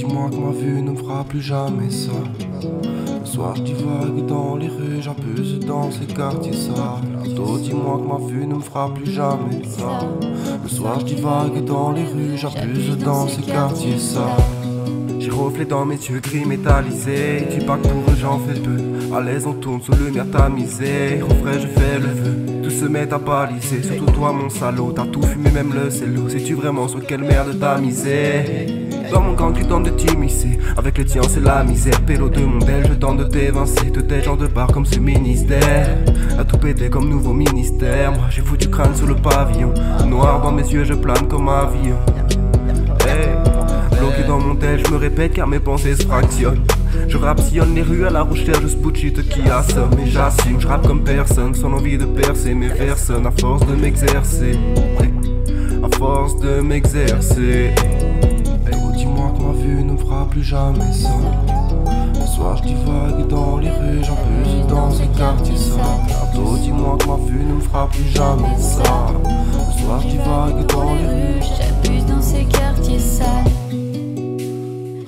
ma vue ne me fera plus jamais ça. Le soir, je divague dans les rues, j'abuse dans ces quartiers ça. Plutôt dis-moi que ma vue ne me fera plus jamais ça. Le soir, je divague dans les rues, j'abuse dans ces quartiers ça. J'ai reflet dans mes yeux gris métallisés. Tu pas que pour eux j'en fais peu. À l'aise on tourne sous lumière tamisée. Au frais je fais le vœu. Se met à baliser. Surtout toi mon salaud. T'as tout fumé même le cello. Sais-tu vraiment sur quelle merde t'as misé? Dans mon gang tu tentes de t'immiscer. Avec les tiens c'est la misère. Pélo de mon bel je tente de t'évincer. De tes gens de bar comme ce ministère. À tout péter comme nouveau ministère. Moi j'ai foutu crâne sur le pavillon. Noir dans mes yeux je plane comme avion. Hey. Bloqué dans mon tel, je me répète car mes pensées se fractionnent. Je rapsillonne les rues à la recherche de bullshit qui assomme. Et j'assume, je rappe comme personne, sans envie de percer mes personnes à force de m'exercer. À force de m'exercer. Oh, dis-moi que ma vue ne me fera plus jamais ça. Le soir, je divague dans les rues, j'en plus dans ces quartiers. Oh, dis-moi que ma vue ne me fera plus jamais ça. Le soir, je divague dans les rues. J'abuse dans ces quartiers sales.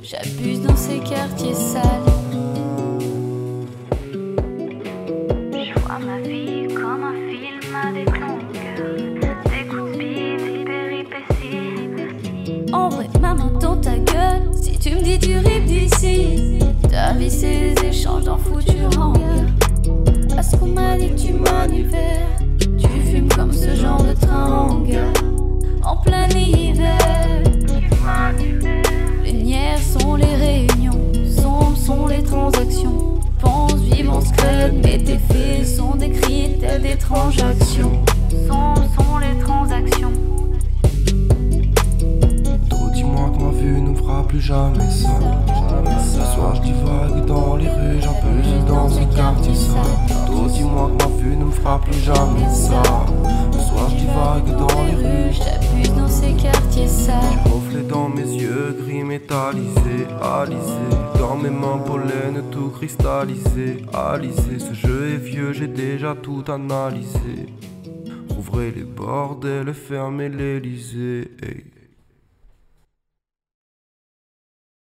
J'abuse dans ces quartiers sales. Je vois ma vie comme un film avec longueur. Des coups de des péripéties. En vrai, maman dans ta gueule. Si tu me dis tu ripes d'ici, ta vie c'est des échanges en foutu Pense vivre en scred, mais tes faits sont décrits tels des transactions. Sombres sont les transactions. Trop dis-moi que ma vue ne fera plus jamais ça. Ce soir je divague dans les rues, j'en peux dans ces quartiers ça. Alisés Dans mes mains pollen tout cristallisé, alisé Ce jeu est vieux, j'ai déjà tout analysé. Rouvrez les bordels, fermez l'Elysée.